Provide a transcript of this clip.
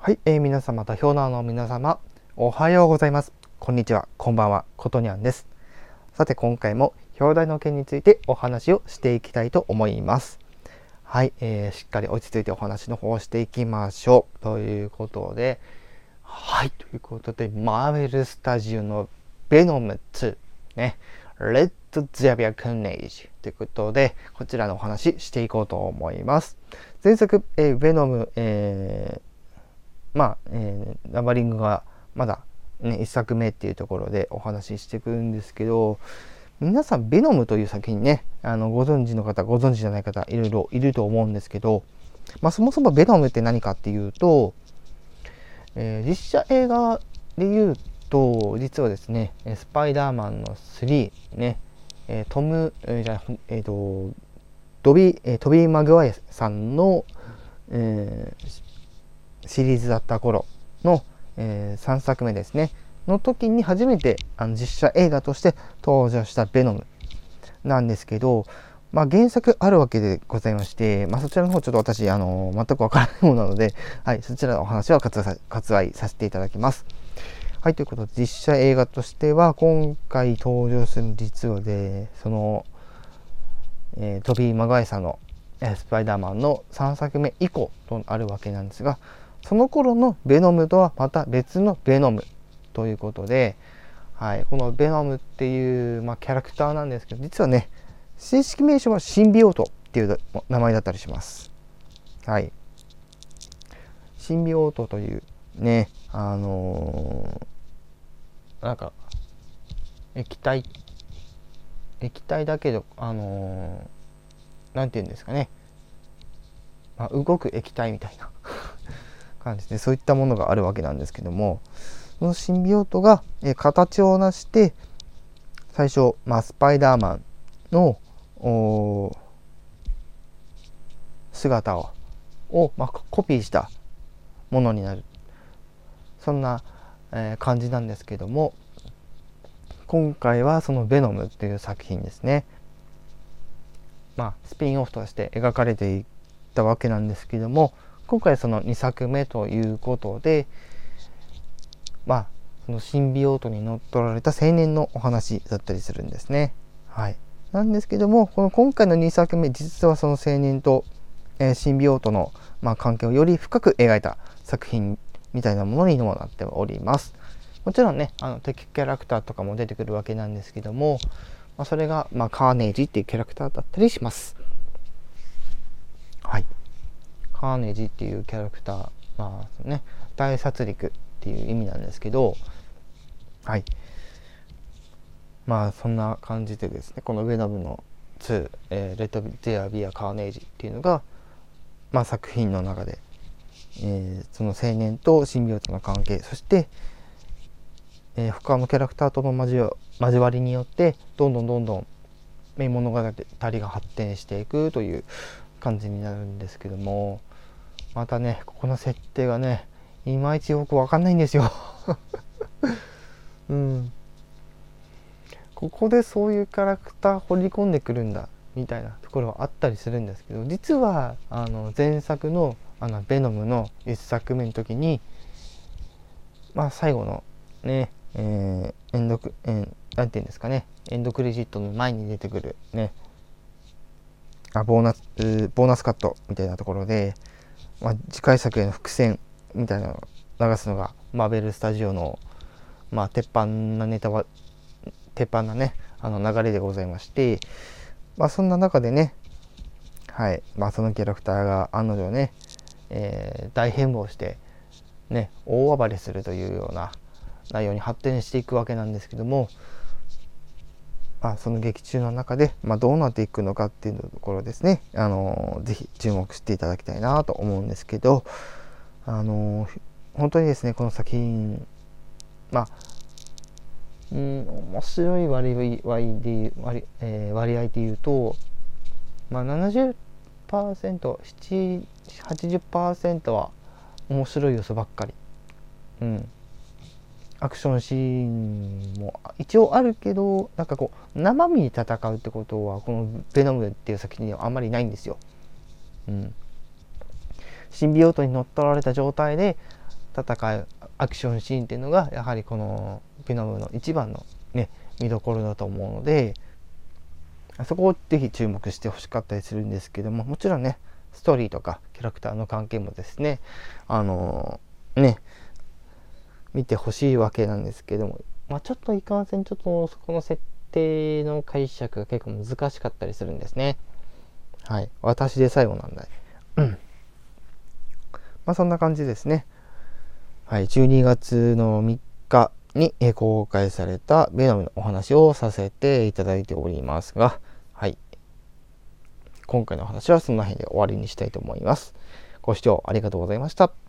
はい、えー、皆様、代表ナーの皆様、おはようございます。こんにちは、こんばんは、ことにゃんです。さて、今回も表題の件についてお話をしていきたいと思います。はい、えー、しっかり落ち着いてお話の方をしていきましょう。ということで、はい、ということで、マーベルスタジオのベノム2、ね、レッド・ゼビア・クンネイジということで、こちらのお話していこうと思います。前作、えー、ベノム、えー、まあ、えー、ナンバリングがまだ、ね、1作目っていうところでお話ししてくるんですけど、皆さん、ベノムという作品ね、あのご存知の方、ご存知じゃない方、いろいろいると思うんですけど、まあ、そもそもベノムって何かっていうと、えー、実写映画で言うと、実はですね、スパイダーマンの3、ね、えトム、えー、じゃえ、ー、と、ドビー、トビー・マグワイさんの、えー、シリーズだった頃の、えー、3作目ですね、の時に初めてあの実写映画として登場したベノムなんですけど、まあ、原作あるわけでございまして、まあ、そちらの方ちょっと私、あの全くわからないものなので、はい、そちらのお話は割愛させていただきます。はい、ということで、実写映画としては、今回登場する実話で、その、えー、トビー・マガイさんの、スパイダーマンの3作目以降とあるわけなんですが、その頃のベノムとはまた別のベノムということで、はい、このベノムっていう、まあ、キャラクターなんですけど、実はね、正式名称はシンビオートっていう名前だったりします。はい。シンビオートというね、あのー、なんか、液体、液体だけど、あのー、なんて言うんですかね、まあ、動く液体みたいな感じで、そういったものがあるわけなんですけども、そのシンビオートが、え形を成して、最初、まあ、スパイダーマンの姿をを、まあ、コピーしたものになる。そんな、えー、感じなんですけども今回はその「ベノム」っていう作品ですね。まあスピンオフとして描かれていったわけなんですけども今回その2作目ということでまあそのシンビオートに乗っ取られた青年のお話だったりするんですねはいなんですけどもこの今回の2作目実はその青年と、えー、シンビオートの、まあ、関係をより深く描いた作品みたいなものにもなっております。もちろんね、あの敵キャラクターとかも出てくるわけなんですけども、まあ、それが、まあ、カーネージっていうキャラクターだったりします。カーネジっていうキャラクター、まあね、大殺戮っていう意味なんですけど、はい。まあそんな感じでですね、このウェノムの2、えー、レッド・ゼア・ビア・カーネージっていうのが、まあ作品の中でえー、その青年とシンビオトの関係そして、えー、他のキャラクターとの交わ交わりによってどんどんどんどん物語が発展していくという感じになるんですけどもまたねここの設定がねいまいちよくわかんないんですよ。うん。ここでそういうキャラクター掘り込んでくるんだみたいなところはあったりするんですけど実はあの前作のあのベノムの1作目の時にまあ最後のね、えー、エンドク、えー、なんていうんですかねエンドクレジットの前に出てくるねあボーナスボーナスカットみたいなところで、まあ、次回作への伏線みたいなのを流すのがマーベルスタジオのまあ鉄板なネタは鉄板なねあの流れでございましてまあそんな中でねはいまあそのキャラクターが案の定ねえー、大変貌してね大暴れするというような内容に発展していくわけなんですけども、あ、その劇中の中で、まあ、どうなっていくのかっていうところですね、あのー、ぜひ注目していただきたいなと思うんですけど、あのー、本当にですねこの作品まあうん面白い割合で割,、えー、割合で言うと、まあ70、70%80% は面白い要素ばっかり。うん。アクションシーンも一応あるけどなんかこう生身に戦うってことはこの「ベノム」っていう作品にはあんまりないんですよ。うん、シンビオートに乗っ取られた状態で戦いアクションシーンっていうのがやはりこのピノムの一番のね見どころだと思うのでそこをぜひ注目してほしかったりするんですけどももちろんねストーリーとかキャラクターの関係もですねあのー、ね見てほしいわけなんですけども、まあ、ちょっといかんせんちょっとそこの設定の解釈が結構難しかったりするんですねはい私で最後なんだうんまあそんな感じですねはい12月の3日に公開されたベノムのお話をさせていただいておりますが、はい。今回の話はその辺で終わりにしたいと思います。ご視聴ありがとうございました。